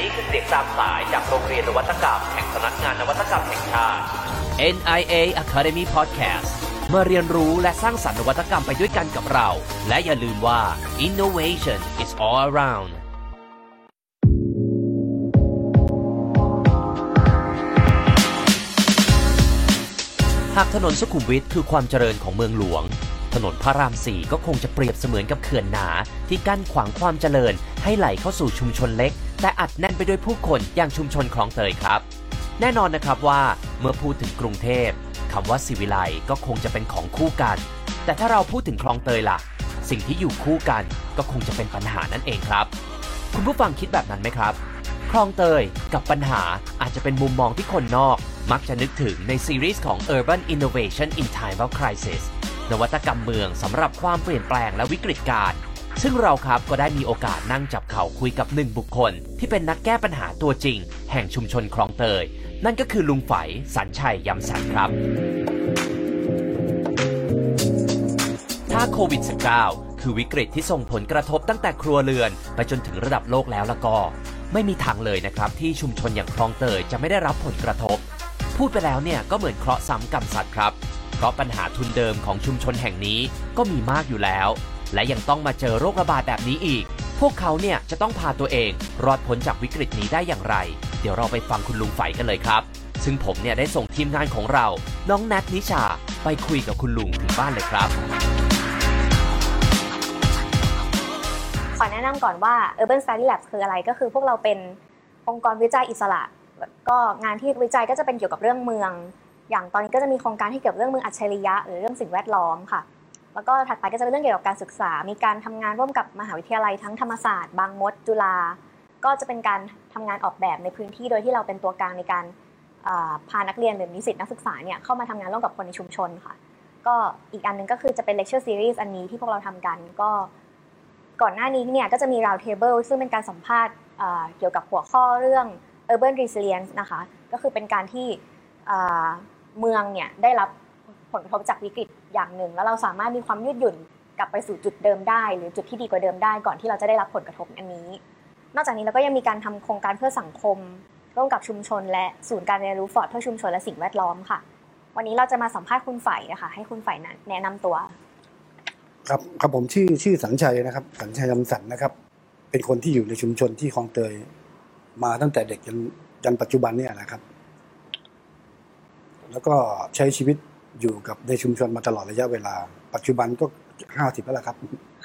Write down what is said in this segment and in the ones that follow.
นี่คือเสียงตามสายจากโรงเรียนนวัตกรรมแห่งสำนักงานนวัตกรรมแห่งชาติ NIA Academy Podcast มาเรียนรู้และสร้างสรรค์นวัตกรรมไปด้วยกันกับเรา และอย่าลืมว่า innovation is all around หากถนนสุขุมวิทคือความเจริญของเมืองหลวง ถนนพระรามสี่ก็คงจะเปรียบเสมือนกับเขื่อนหนา ที่กั้นขวางความเจริญ ให้ไหลเข้าสู่ชุมชนเล็ก แต่อัดแน่นไปด้วยผู้คนอย่างชุมชนคลองเตยครับ แน่นอนนะครับว่าเมื่อพูดถึงกรุงเทพคำว่าสิวิไลก็คงจะเป็นของคู่กัน แต่ถ้าเราพูดถึงคลองเตยล่ะ สิ่งที่อยู่คู่กันก็คงจะเป็นปัญหานั่นเองครับ คุณผู้ฟังคิดแบบนั้นไหมครับ คลองเตยกับปัญหาอาจจะเป็นมุมมองที่คนนอก มักจะนึกถึงในซีรีส์ของ Urban Innovation in Time of Crisis นวัตกรรมเมืองสำหรับความเปลี่ยนแปลงและวิกฤตการซึ่งเราครับก็ได้มีโอกาสนั่งจับเข่าคุยกับหนึ่งบุคคล ที่เป็นนักแก้ปัญหาตัวจริง แห่งชุมชนคลองเตย นั่นก็คือลุงไฝสัญชัยยำสันครับ ถ้าโควิด -19 คือวิกฤตที่ส่งผลกระทบตั้งแต่ครัวเรือน ไปจนถึงระดับโลกแล้วละก็ ไม่มีทางเลยนะครับที่ชุมชนอย่างคลองเตยจะไม่ได้รับผลกระทบ พูดไปแล้วเนี่ยก็เหมือนเคราะห์ซ้ำกรรมสัตว์ครับ เพราะปัญหาทุนเดิมของชุมชนแห่งนี้ก็มีมากอยู่แล้ว และยังต้องมาเจอโรคระบาดแบบนี้อีก พวกเขาเนี่ยจะต้องพาตัวเองรอดพ้นจากวิกฤตนี้ได้อย่างไร เดี๋ยวเราไปฟังคุณลุงไฝกันเลยครับ ซึ่งผมเนี่ยได้ส่งทีมงานของเรา น้องแนทนิชา ไปคุยกับคุณลุงถึงบ้านเลยครับขอแนะนำก่อนว่า Urban Study Lab คืออะไรก็คือพวกเราเป็นองค์กรวิจัยอิสระ ก็งานที่วิจัยก็จะเป็นเกี่ยวกับเรื่องเมือง อย่างตอนนี้ก็จะมีโครงการที่เกี่ยวกับเรื่องเมืองอัจฉริยะ หรือเรื่องสิ่งแวดล้อมค่ะ แล้วก็ถัดไปก็จะเป็นเรื่องเกี่ยวกับการศึกษา มีการทำงานร่วมกับมหาวิทยาลัยทั้งธรรมศาสตร์บางมด จุฬา ก็จะเป็นการทำงานออกแบบในพื้นที่โดยที่เราเป็นตัวกลางในการพานักเรียนหรือนิสิตนักศึกษาเนี่ยเข้ามาทำงานร่วมกับคนในชุมชนค่ะ ก็อีกอันนึงก็คือจะเป็น lecture series อันนี้ที่พวกเราทำกันก็ก่อนหน้านี้เนี่ยก็จะมี round table ซึ่งเป็นการสัมภาษณ์เกี่ยวกับหัวข้อเรื่อง urban resilience นะคะ ก็คือเป็นการที่ เมืองเนี่ยได้รับผลกระทบจากวิกฤตอย่างหนึ่ง แล้วเราสามารถมีความยืดหยุ่นกลับไปสู่จุดเดิมได้ หรือจุดที่ดีกว่าเดิมได้ก่อนที่เราจะได้รับผลกระทบอันนี้ นอกจากนี้เราก็ยังมีการทำโครงการเพื่อสังคม ร่วมกับชุมชน และศูนย์การเรียนรู้ฟอร์ดเพื่อชุมชนและสิ่งแวดล้อมค่ะ วันนี้เราจะมาสัมภาษณ์คุณฝ่ายนะคะให้คุณฝ่ายนั้นแนะนำตัว ครับครับผมชื่อชื่อสัญชัยนะครับ สัญชัยยำสันนะครับ เป็นคนที่อยู่ในชุมชนที่คลองเตยมาตั้งแต่เด็กจนจนปัจจุบันเนี่ยนะครับ แล้วก็ใช้ชีวิตอยู่กับในชุมชนมาตลอดระยะเวลา ปัจจุบันก็ห้าสิบแล้วครับ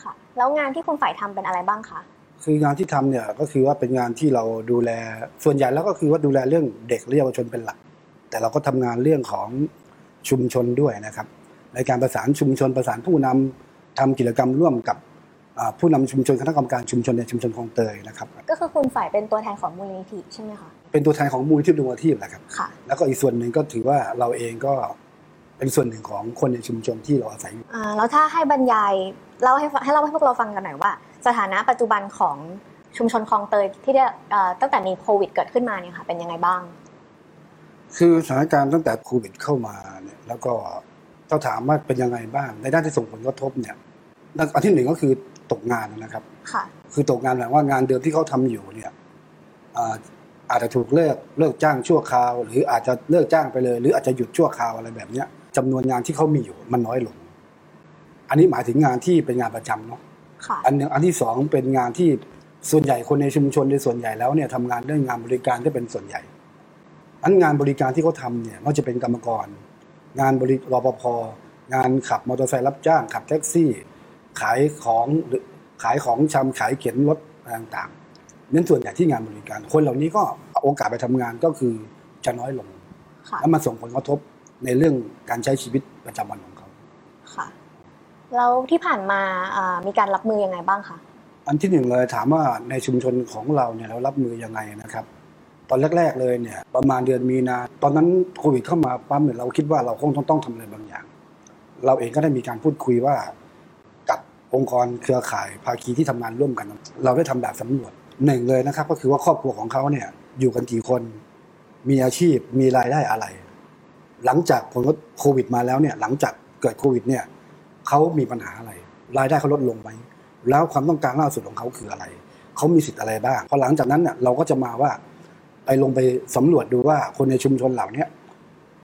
ค่ะ แล้วงานที่คุณฝ่ายทำเป็นอะไรบ้างคะ คืองานที่ทำเนี่ยก็คือว่าเป็นงานที่เราดูแลส่วนใหญ่แล้วก็คือว่าดูแลเรื่องเด็กและเยาวชนเป็นหลัก แต่เราก็ทำงานเรื่องของชุมชนด้วยนะครับ ในการประสานชุมชนประสานผู้นำทำกิจกรรมร่วมกับผู้นำชุมชนคณะกรรมการชุมชนในชุมชนคลองเตยนะครับ ก็คือคุณฝ่ายเป็นตัวแทนของมูลนิธิใช่ไหมคะ เป็นตัวแทนของมูลนิธิดวงอาทิตย์แหละครับค่ะแล้วก็อีกส่วนหนึ่งก็ถือว่าเราเองก็เป็นส่วนหนึ่งของคนในชุมชนที่เราอาศัยอยู่อ่าแล้วถ้าให้บรรยายเล่าให้ให้เล่าให้พวกเราฟังกันหน่อยว่า สถานะปัจจุบันของชุมชนคลองเตยที่ได้ตั้งแต่มีโควิดเกิดขึ้นมาเนี่ยค่ะเป็นยังไงบ้าง คือสถานการณ์ตั้งแต่โควิดเข้ามาเนี่ยแล้วก็เราถามว่าเป็นยังไงบ้าง ในด้านที่ส่งผลกระทบเนี่ยอันที่หนึ่งก็คือตกงานนะครับ ค่ะ คือตกงานแปลว่างานเดิมที่เขาทำอยู่เนี่ย อาจจะถูกเลิกเลิกจ้างชั่วคราว หรืออาจจะเลิกจ้างไปเลย หรืออาจจะหยุดชั่วคราวอะไรแบบเนี้ยจำนวนงานที่เขามีอยู่มันน้อยลง อันนี้หมายถึงงานที่เป็นงานประจำเนาะค่ะอันหนึ่งอันที่สองเป็นงานที่ส่วนใหญ่คนในชุมชนในส่วนใหญ่แล้วเนี่ยทำงานเรื่องงานบริการที่เป็นส่วนใหญ่ อันงานบริการที่เขาทำเนี่ยก็จะเป็นกรรมกร งานบริรปภงานขับมอเตอร์ไซค์รับจ้างขับแท็กซี่ ขายของขายของชำขายเข็นรถต่างๆ นั่นส่วนใหญ่ที่งานบริการ คนเหล่านี้ก็โอกาสไปทำงานก็คือจะน้อยลงค่ะแล้วมาส่งผลกระทบในเรื่องการใช้ชีวิตประจำวันของเขาค่ะแล้วที่ผ่านมาอ่ามีการรับมือยังไงบ้างคะอันที่หนึ่งเลยถามว่าในชุมชนของเราเนี่ยเรารับมือยังไงนะครับ ตอนแรกๆเลยเนี่ยประมาณเดือนมีนาตอนนั้นโควิดเข้ามาปั๊มเนี่ยเราคิดว่าเราคงต้องต้องทำอะไรบางอย่าง เราเองก็ได้มีการพูดคุยว่ากับองค์กรเครือข่ายภาคีที่ทำงานร่วมกัน เราได้ทำแบบสำรวจ หนึ่งเลยนะครับ ก็คือว่าครอบครัวของเขาเนี่ยอยู่กันกี่คน มีอาชีพมีรายได้อะไร หลังจากผลโควิดมาแล้วเนี่ยหลังจากเกิดโควิดเนี่ยเขามีปัญหาอะไร รายได้เขาลดลงไหมแล้วความต้องการล่าสุดของเขาคืออะไรเขามีสิทธิ์อะไรบ้างพอหลังจากนั้นเนี่ยเราก็จะมาว่าไปลงไปสำรวจดูว่าคนในชุมชนเหล่าเนี้ย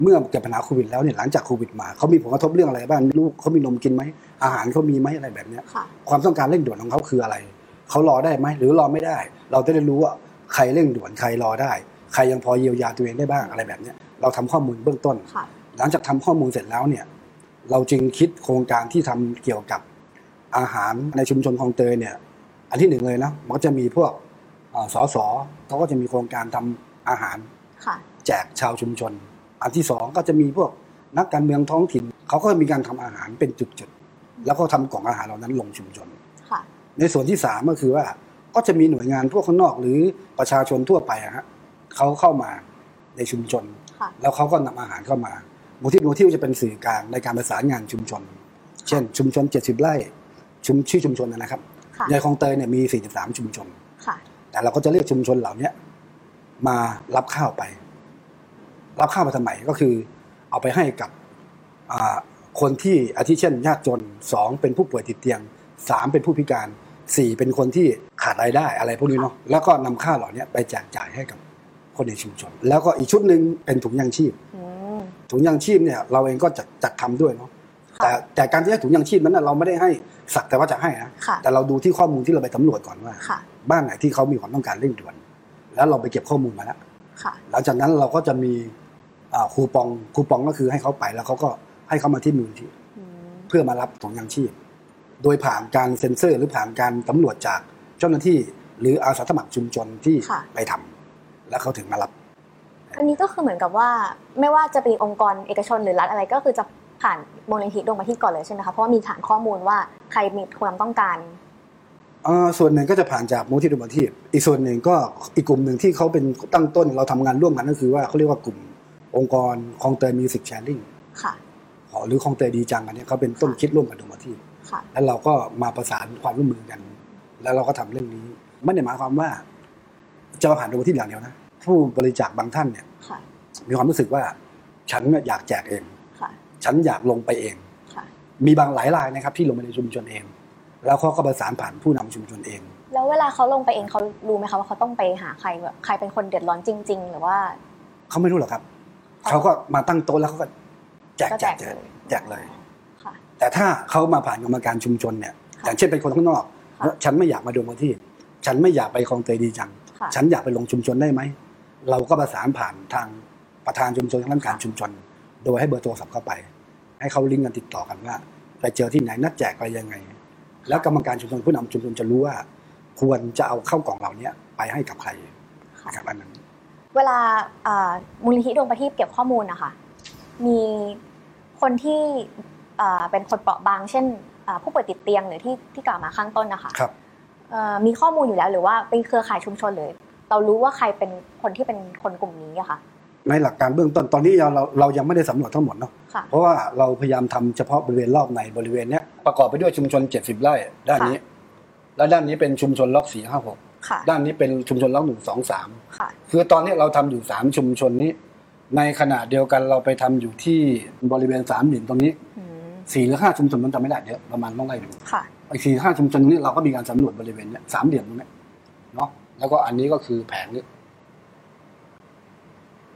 เมื่อเกิดปัญหาโควิดแล้วเนี่ยหลังจากโควิดมาเขามีผลกระทบเรื่องอะไรบ้างลูกเขามีนมกินไหมอาหารเขามีไหมอะไรแบบเนี้ยค่ะความต้องการเร่งด่วนของเขาคืออะไร เขารอได้ไหมหรือรอไม่ได้ เราจะได้รู้ว่าใครเร่งด่วนใครรอได้ ใครยังพอเยียวยาตัวเองได้บ้างอะไรแบบเนี้ยเราทำข้อมูลเบื้องต้นค่ะหลังจากทำข้อมูลเสร็จแล้วเนี่ยเราจึงคิดโครงการที่ทำเกี่ยวกับอาหารในชุมชนคลองเตยเนี่ยอันที่หนึ่งเลยนะมันก็จะมีพวกเอ่อสสเขาก็จะมีโครงการทำอาหารค่ะแจกชาวชุมชน อันที่สองก็จะมีพวกนักการเมืองท้องถิ่นเขาก็มีการทำอาหารเป็นจุดๆแล้วก็ทำกล่องอาหารเหล่านั้นลงชุมชนค่ะ ในส่วนที่สามก็คือว่าก็จะมีหน่วยงานพวกข้างนอกหรือประชาชนทั่วไปอะฮะเขาเข้ามาในชุมชนค่ะแล้วเขาก็นำอาหารเข้ามามูลที่มูลที่จะเป็นสื่อกลางในการประสานงานชุมชน เช่น ชุมชน 70 ไร่ชุมชื่อชุมชนนะครับค่ะในคลองเตยเนี่ยมี 43 ชุมชนค่ะแต่เราก็จะเรียกชุมชนเหล่าเนี้ยมารับข้าวไป รับข้าวมาทำไมก็คือ เอาไปให้กับอ่าคนที่อาทิเช่น ยากจนสองเป็นผู้ป่วยติดเตียง สามเป็นผู้พิการสี่เป็นคนที่ขาดรายได้อะไรพวกนี้เนาะแล้วก็นำข้าวเหล่าเนี้ยไปแจกจ่ายให้กับคนในชุมชน แล้วก็อีกชุดหนึ่งเป็นถุงยางชีพอืมถุงยางชีพเนี่ยเราเองก็จัดจัดทำด้วยเนาะค่ะแต่แต่การที่ให้ถุงยางชีพนั้นนะเราไม่ได้ให้สักแต่ว่าจะให้นะค่ะแต่เราดูที่ข้อมูลที่เราไปสำรวจก่อนว่าค่ะบ้านไหนที่เขามีความต้องการเร่งด่วน แล้วเราไปเก็บข้อมูลมาแล้วค่ะหลังจากนั้นเราก็จะมีอ่าคูปองคูปองก็คือให้เขาไปแล้วเขาก็ให้เขามาที่มูลที่อืมเพื่อมารับถุงยางชีพ โดยผ่านการเซ็นเซอร์ หรือผ่านการสำรวจจากเจ้าหน้าที่ หรืออาสาสมัครชุมชนที่ค่ะ ไปทำแล้วเขาถึงมารับ อันนี้ก็คือเหมือนกับว่าไม่ว่าจะเป็นองค์กรเอกชนหรือรัฐอะไรก็คือจะผ่านมูลนิธิดวงประทีปก่อนเลยใช่ไหมคะเพราะว่ามีฐานข้อมูลว่าใครมีความต้องการอ่าส่วนหนึ่งก็จะผ่านจากมูลที่ดมทีอีกส่วนหนึ่งก็อีกกลุ่มหนึ่งที่เขาเป็นตั้งต้นเราทำงานร่วมกันก็คือว่าเขาเรียกว่ากลุ่มองค์กรคลองเตย Music Sharing ค่ะ หรือคลองเตยดีจังอันเนี้ยเขาเป็นต้นคิดร่วมกับดวงประทีปค่ะ แล้วเราก็มาประสานความร่วมมือกัน แล้วเราก็ทำเรื่องนี้ไม่ได้หมายความว่า จะมาผ่านดวงประทีปอย่างเดียวนะผู้บริจาคบางท่านเนี่ยค่ะมีความรู้สึกว่าฉันเนี่ยอยากแจกเองค่ะฉันอยากลงไปเองค่ะมีบางหลายรายนะครับ ที่ลงไปในชุมชนเอง แล้วเขาก็ประสานผ่านผู้นำชุมชนเอง แล้วเวลาเขาลงไปเองเขารู้ไหมคะว่าเขาต้องไปหาใครแบบใครเป็นคนเดือดร้อนจริง ๆ หรือว่า เขาไม่รู้หรอกครับ เขาก็มาตั้งโต๊ะแล้วเขาก็แจกก็แจแจกกแจกเลย แจกเลยค่ะแต่ถ้าเขามาผ่านกรรมการชุมชนเนี่ยค่ะอย่างเช่นเป็นคนข้างนอกค่ะแล้วฉันไม่อยากมาดูมาที่ ฉันไม่อยากไปคลองเตยดีจังค่ะฉันอยากไปลงชุมชนได้ไหม เราก็ประสานผ่านทางประธานชุมชนทางด้านการชุมชน โดยให้เบอร์โทรศัพท์เข้าไป ให้เขาลิงก์กันติดต่อกันว่าไปเจอที่ไหนนัดแจกอะไรยังไง แล้วกรรมการชุมชนผู้นำชุมชนจะรู้ว่า ควรจะเอาเข้ากล่องเหล่านี้ไปให้กับใครค่ะนะครับอันนั้น เวลาอ่ามูลนิธิดวงประทีปเก็บข้อมูลนะคะมีคนที่อ่า เป็นคนเปราะบาง เช่นอ่าผู้ป่วยติดเตียงหรือที่ที่กล่าวมาข้างต้นนะคะครับเอ่อมีข้อมูลอยู่แล้วหรือว่าเป็นเครือข่ายชุมชนเลย เรารู้ว่าใครเป็นคนที่เป็นคนกลุ่มนี้อะค่ะในหลักการเบื้องต้นตอนนี้เราเราเรายังไม่ได้สำรวจทั้งหมดเนาะค่ะเพราะว่าเราพยายามทำเฉพาะบริเวณรอบในบริเวณเนี้ยประกอบไปด้วยชุมชน 70 ไร่ด้านนี้ แล้วด้านนี้เป็นชุมชนล็อก4 5 6ค่ะด้านนี้เป็นชุมชนล็อก1 2 3ค่ะคือตอนนี้เราทำอยู่3ชุมชนนี้ ในขณะเดียวกันเราไปทำอยู่ที่บริเวณสามเหลี่ยมตรงนี้อืม สี่หรือห้าชุมชนมันจำไม่ได้เยอะประมาณต้องไล่ดูค่ะไอ้สี่ห้าชุมชนตรงนี้เราก็มีการสำรวจบริเวณเนี้ยสามเหลี่ยมตรงเนี้ยเนาะแล้วก็อันนี้ก็คือแผงนี้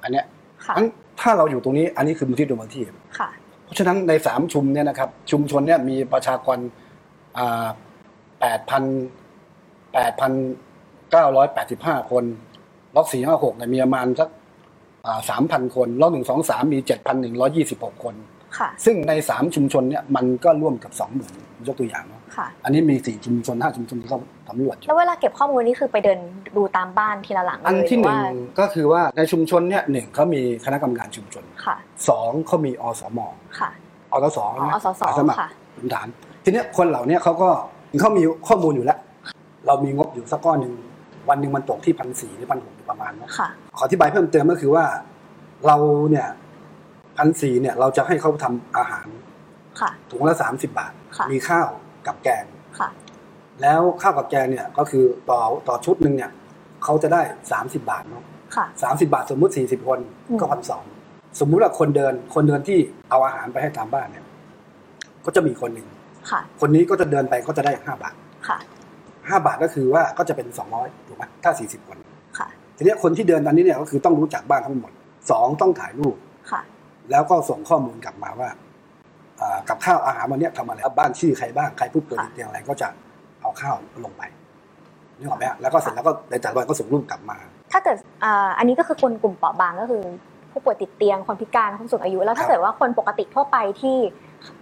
อันเนี้ยค่ะงั้นถ้าเราอยู่ตรงนี้อันนี้คือมูลที่ดูมูลที่ค่ะ เพราะฉะนั้นในสามชุมเนี่ยนะครับ ชุมชนเนี่ยมีประชากรแปดพันแปดพันเก้าร้อยแปดสิบห้าคนล็อกสี่ห้าหกเนี่ยมีประมาณสักสามพันคนล็อกหนึ่งสองสามมีเจ็ดพันหนึ่งร้อยี่สิบหกคนค่ะ ซึ่งในสามชุมชนเนี่ยมันก็ร่วมกับสองหมื่นยกตัวอย่างเนาะค่ะอันนี้มีสี่ชุมชนห้าชุมชนที่เขาสำรวจอยู่แล้วเวลาเก็บข้อมูลนี่คือไปเดินดูตามบ้านทีละหลังอันเลยที่หรืนึ่งว่าก็คือว่าในชุมชนเนี่ยหนึ่งเขามีคณะกรรมการชุมชนค่ะสองเขามีอสมค่ะอสสอ๋อนะอสสาสมัครค่ะพื้นฐาน ทีเนี้ยคนเหล่าเนี้ยเขาก็เขามีข้อมูลอยู่แล้ว เรามีงบอยู่สักก้อนหนึ่งวันหนึ่งมันตกที่พันสี่หรือพันหกประมาณนั้นค่ะขออธิบายเพิ่มเติมก็คือว่าเราเนี่ย พันสี่เนี่ยเราจะให้เขาทำอาหารค่ะถุงละสามสิบบาทค่ะมีข้าวกับแกงค่ะ แล้วข้าวกับแกงเนี่ยก็คือต่อต่อชุดหนึ่งเนี่ยเขาจะได้สามสิบบาทเนาะค่ะสามสิบาทสมมุติสี่สิบคนอืมก็พันสองสมมุติว่าคนเดินคนเดินที่เอาอาหารไปให้ตามบ้านเนี่ย ก็จะมีคนหนึ่งค่ะคนนี้ก็จะเดินไปก็จะได้ห้าบาทค่ะห้าบาทก็คือว่าก็จะเป็นสองร้อยถูกไหมถ้าสี่สิบคนค่ะทีนี้คนที่เดินตอนนี้เนี่ยก็คือต้องรู้จักบ้านทั้งหมดสองต้องถ่ายรูปค่ะ แล้วก็ส่งข้อมูลกลับมาว่าอ่ากับข้าวอาหารวันเนี้ยทำอะไรบ้านชื่อใครบ้างใครผู้ป่วยติดเตียงอะไรก็จะเอาข้าวลงไปนึกออกไหมฮะแล้วก็เสร็จแล้วก็ในแต่ละวันก็ส่งรูปกลับมา ถ้าเกิดอ่าอันนี้ก็คือคนกลุ่มเปราะบางก็คือ ผู้ป่วยติดเตียงคนพิการผู้สูงอายุ แล้วถ้าครับเกิดว่าคนปกติทั่วไปที่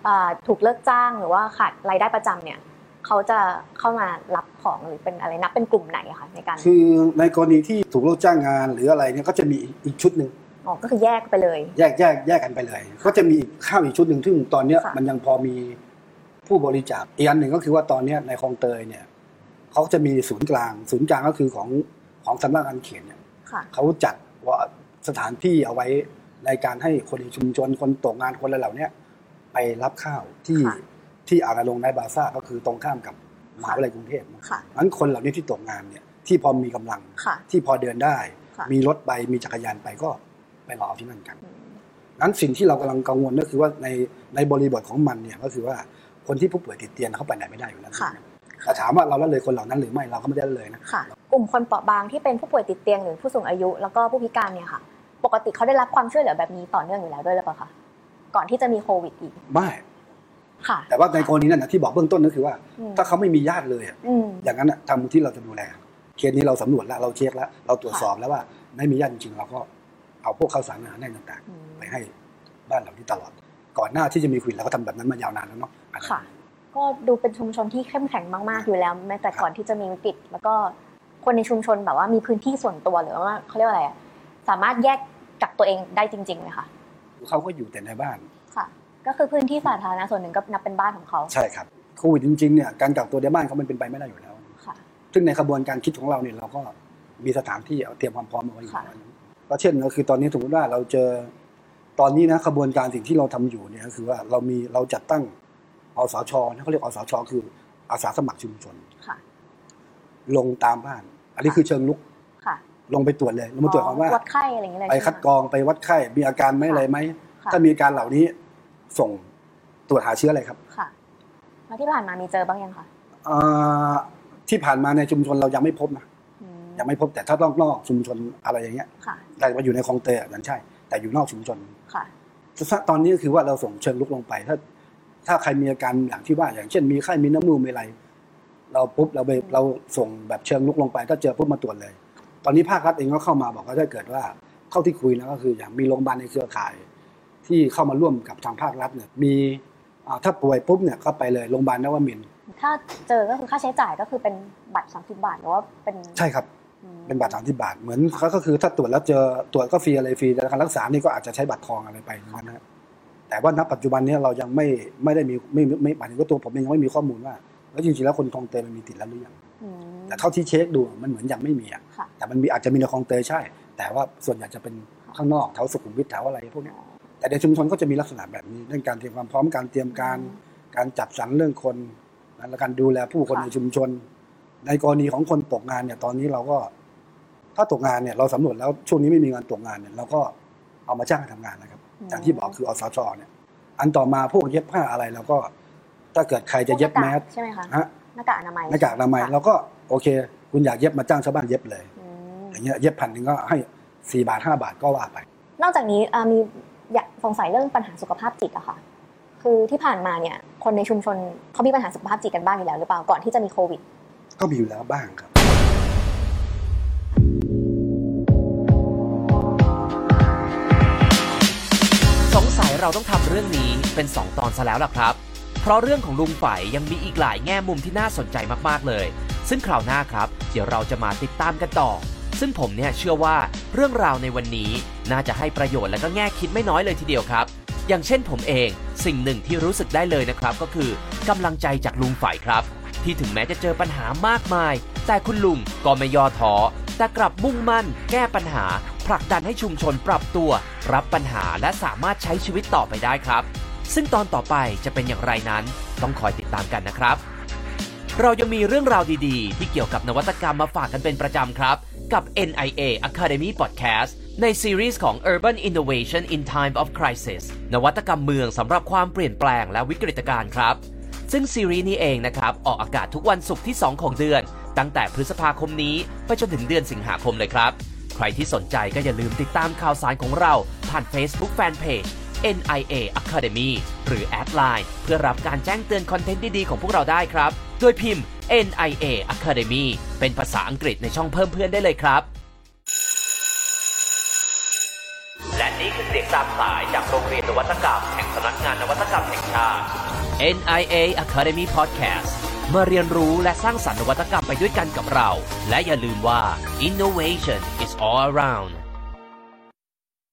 อ่าถูกเลิกจ้างหรือว่าขาดรายได้ประจำเนี่ยเขาจะเข้ามารับของหรือเป็นอะไรนับเป็นกลุ่มไหนอะคะในการ คือในกรณีที่ถูกเลิกจ้างงานหรืออะไรเนี่ยก็จะมีอีกชุดหนึ่ง อ๋อก็คือแยกไปเลย แยกแยกแยกกันไปเลย ก็จะมีอีกข้าวอีกชุดหนึ่งซึ่งตอนเนี้ยค่ะ มันยังพอมีผู้บริจาคอีกอันหนึ่งก็คือว่าตอนเนี้ยในคลองเตยเนี่ยเขาจะมีศูนย์กลาง ศูนย์กลางก็คือของของสำนักงานเขตเนี่ยค่ะ เขาจัดว่าสถานที่เอาไว้ในการให้คนในชุมชนคนตกงานคนอะไรเหล่าเนี้ยไปรับข้าวที่ค่ะ ที่อาราลงในบาซ่าก็คือตรงข้ามกับมหาวิทยาลัยกรุงเทพนะค่ะ งั้นคนเหล่านี้ที่ตกงานเนี่ยที่พอมีกำลัง ค่ะ ที่พอเดินได้ ค่ะ มีรถไปมีจักรยานไปก็ ไปรอเอาที่นั่นกันอืมนั้นสิ่งที่เรากำลังกังวลก็คือว่าในในบริบทของมันเนี่ยก็คือว่าคนที่ผู้ป่วยติดเตียงเขาไปไหนไม่ได้อยู่แล้วค่ะแต่ถามว่าเราละเลยคนเหล่านั้นหรือไม่เราก็ไม่ได้ละเลยนะค่ะกลุ่มคนเปราะบางที่เป็นผู้ป่วยติดเตียงหรือผู้สูงอายุ แล้วก็ผู้พิการเนี่ยค่ะ ปกติเขาได้รับความช่วยเหลือแบบนี้ต่อเนื่องอยู่แล้วด้วยหรือเปล่าคะก่อนที่จะมีโควิดอีกไม่ค่ะ แต่ว่าในกรณีนั้นนะที่บอกเบื้องต้นก็คือว่าอืมถ้าเขาไม่มีญาติเลยอะอืมอย่างนั้นอะทางที่เราจะดูแลเคสนี้เราสำรวจแล้วเราเช็คแล้ว เราตรวจสอบแล้วว่าไม่มีญาติจริงๆเราก็ เอาพวกข้าวสารอาหารแห้งต่างอืมๆไปให้บ้านเหล่านี้ตลอด ก่อนหน้าที่จะมีโควิดเราก็ทำแบบนั้นมายาวนานแล้วเนาะค่ะ ก็ดูเป็นชุมชนที่เข้มแข็งมากๆอยู่แล้ว แม้แต่ก่อนที่จะมีวิกฤตแล้วก็คนในชุมชนแบบว่ามีพื้นที่ส่วนตัวหรือว่าเขาเรียกว่าอะไรอะสามารถแยกกักตัวเองได้จริงๆไหมคะเขาก็อยู่แต่ในบ้านค่ะ ก็คือพื้นที่สาธารณะส่วนหนึ่งก็นับเป็นบ้านของเขาใช่ครับโควิดจริงๆเนี่ยการกักตัวในบ้านเขามันเป็นไปไม่ได้อยู่แล้วค่ะ ซึ่งในกระบวนการคิดของเราเนี่ยเราก็มีสถานที่เอาเตรียมความพร้อมเอาไว้อยู่ค่ะแล้ว ก็เช่นก็คือตอนนี้สมมติว่าเราเจอตอนนี้นะกระบวนการสิ่งที่เราทำอยู่เนี่ยก็คือว่าเรามีเราจัดตั้งอสชนะเขาเรียกอสชคืออาสาสมัครชุมชนค่ะลงตามบ้าน อันนี้คือเชิงลุกค่ะลงไปตรวจเลยลงมาตรวจความว่าวัดไข้อะไรอย่างเงี้ยเลยไปใช่หมคัดกรองไปวัดไข้มีอาการไหมอะไรไหมค่ะถ้ามีอาการเหล่านี้ส่งตรวจหาเชื้ออะไรครับค่ะแล้วที่ผ่านมามีเจอบ้างยังคะอ่าที่ผ่านมาในชุมชนเรายังไม่พบนะอืม ยังไม่พบแต่ถ้าต้องนอกชุมชนอะไรอย่างเงี้ยค่ะแต่ว่าอยู่ในคลองเตยอะนั่นใช่ แต่อยู่นอกชุมชนค่ะตอนนี้ก็คือว่าเราส่งเชิงลุกลงไปถ้า ถ้าใครมีอาการอย่างที่ว่าอย่างเช่น มีไข้มีน้ำมูกมีอะไร เราปุ๊บเราไปเราส่งแบบเชิงลุกลงไป ถ้าเจอปุ๊บมาตรวจเลย ตอนนี้ภาครัฐเองก็เข้ามาบอกว่าถ้าเกิดว่าเท่าที่คุยนะก็คืออย่างมีโรงพยาบาลในเครือข่าย ที่เข้ามาร่วมกับทางภาครัฐเนี่ยมีอ่าถ้าป่วยปุ๊บเนี่ยก็ไปเลยโรงพยาบาลนวมินทร์ถ้าเจอก็คือค่าใช้จ่ายก็คือเป็นบัตร30บาทหรือว่าเป็นใช่ครับอืม เป็นบัตรสามสิบาท เหมือนเขาก็คือถ้าตรวจแล้วเจอตรวจก็ฟรีอะไรฟรีแต่การรักษานี่ก็อาจจะใช้บัตรทองอะไรไปอย่างนั้นนะแต่ว่าณปัจจุบันเนี้เรายังไม่ไม่ได้มีไม่ไม่ไม่หมายถึงว่าตัวผมเองยังไม่มีข้อมูลว่าแล้วจริงๆแล้วคนคลองเตยมันมีติดแล้วหรือยังอืมแต่เท่าที่เช็คดูมันเหมือนยังไม่มีอะค่ะแต่มันมีอาจจะมีในคลองเตยใช่ แต่ว่าส่วนใหญ่จะเป็นข้างนอกแถวสุขุมวิทแถวอะไรพวกเนี้ยแต่ในชุมชนก็จะมีลักษณะแบบนี้เรื่องการเตรียมความพร้อมการเตรียมการการจัดสรรเรื่องคนนะและการดูแลผู้คนค่ะในชุมชน ในกรณีของคนตกงานเนี่ยตอนนี้เราก็ ถ้าตกงานเนี่ยเราสำรวจแล้วช่วงนี้ไม่มีงานตกงานเนี่ยเราก็เอามาจ้างให้ทำงานนะครับอย่างที่บอกคืออสชเนี่ย อันต่อมาพวกเย็บผ้าอะไรเราก็ ถ้าเกิดใครจะเย็บแมสใช่ไหมคะฮะหน้ากากอนามัยหน้ากากอนามัยค่ะเราก็โอเค คุณอยากเย็บมาจ้างชาวบ้านเย็บเลยอืมอย่างเงี้ยเย็บพันหนึ่งก็ให้สี่บาทห้าบาทก็ว่าไป นอกจากนี้อ่ามีอยากสงสัยเรื่องปัญหาสุขภาพจิตอะค่ะ คือที่ผ่านมาเนี่ย คนในชุมชนเขามีปัญหาสุขภาพจิตกันบ้างอยู่แล้วหรือเปล่าก่อนที่จะมีโควิด ก็มีอยู่แล้วบ้างครับ เราต้องทำเรื่องนี้เป็น 2 ตอนซะแล้วล่ะครับ เพราะเรื่องของลุงไฝยังมีอีกหลายแง่มุมที่น่าสนใจมากๆเลย ซึ่งคราวหน้าครับ เดี๋ยวเราจะมาติดตามกันต่อ ซึ่งผมเนี่ยเชื่อว่าเรื่องราวในวันนี้ น่าจะให้ประโยชน์และก็แง่คิดไม่น้อยเลยทีเดียวครับ อย่างเช่นผมเองสิ่งหนึ่งที่รู้สึกได้เลยนะครับ ก็คือกำลังใจจากลุงไฝครับ ที่ถึงแม้จะเจอปัญหามากมาย แต่คุณลุงก็ไม่ย่อท้อ แต่กลับมุ่งมั่น แก้ปัญหา ผลักดันให้ชุมชนปรับตัว รับปัญหาและสามารถใช้ชีวิตต่อไปได้ครับ ซึ่งตอนต่อไปจะเป็นอย่างไรนั้น ต้องคอยติดตามกันนะครับ เรายังมีเรื่องราวดีๆ ที่เกี่ยวกับนวัตกรรมมาฝากกันเป็นประจำครับ กับ NIA Academy Podcast ในซีรีส์ของ Urban Innovation in Time of Crisis นวัตกรรมเมืองสำหรับความเปลี่ยนแปลงและวิกฤตการณ์ครับ ซึ่งซีรีส์นี้เองนะครับ ออกอากาศทุกวันศุกร์ที่ 2 ของเดือน ตั้งแต่พฤษภาคมนี้ไปจนถึงเดือนสิงหาคมเลยครับ ใครที่สนใจก็อย่าลืมติดตามข่าวสารของเรา ผ่าน Facebook Fanpage NIA Academy หรือแอดไลน์เพื่อรับการแจ้งเตือนคอนเทนต์ดี ๆ ของพวกเราได้ครับ โดยพิมพ์ NIA Academy เป็นภาษาอังกฤษในช่องเพิ่มเพื่อนได้เลยครับ และนี่คือเสียงตามสายจากโรงเรียนนวัตกรรม แห่งสำนักงานนวัตกรรมแห่งชาติ NIA Academy Podcast มาเรียนรู้และสร้างสรรค์นวัตกรรมไปด้วยกันกับเรา และอย่าลืมว่า innovation is all around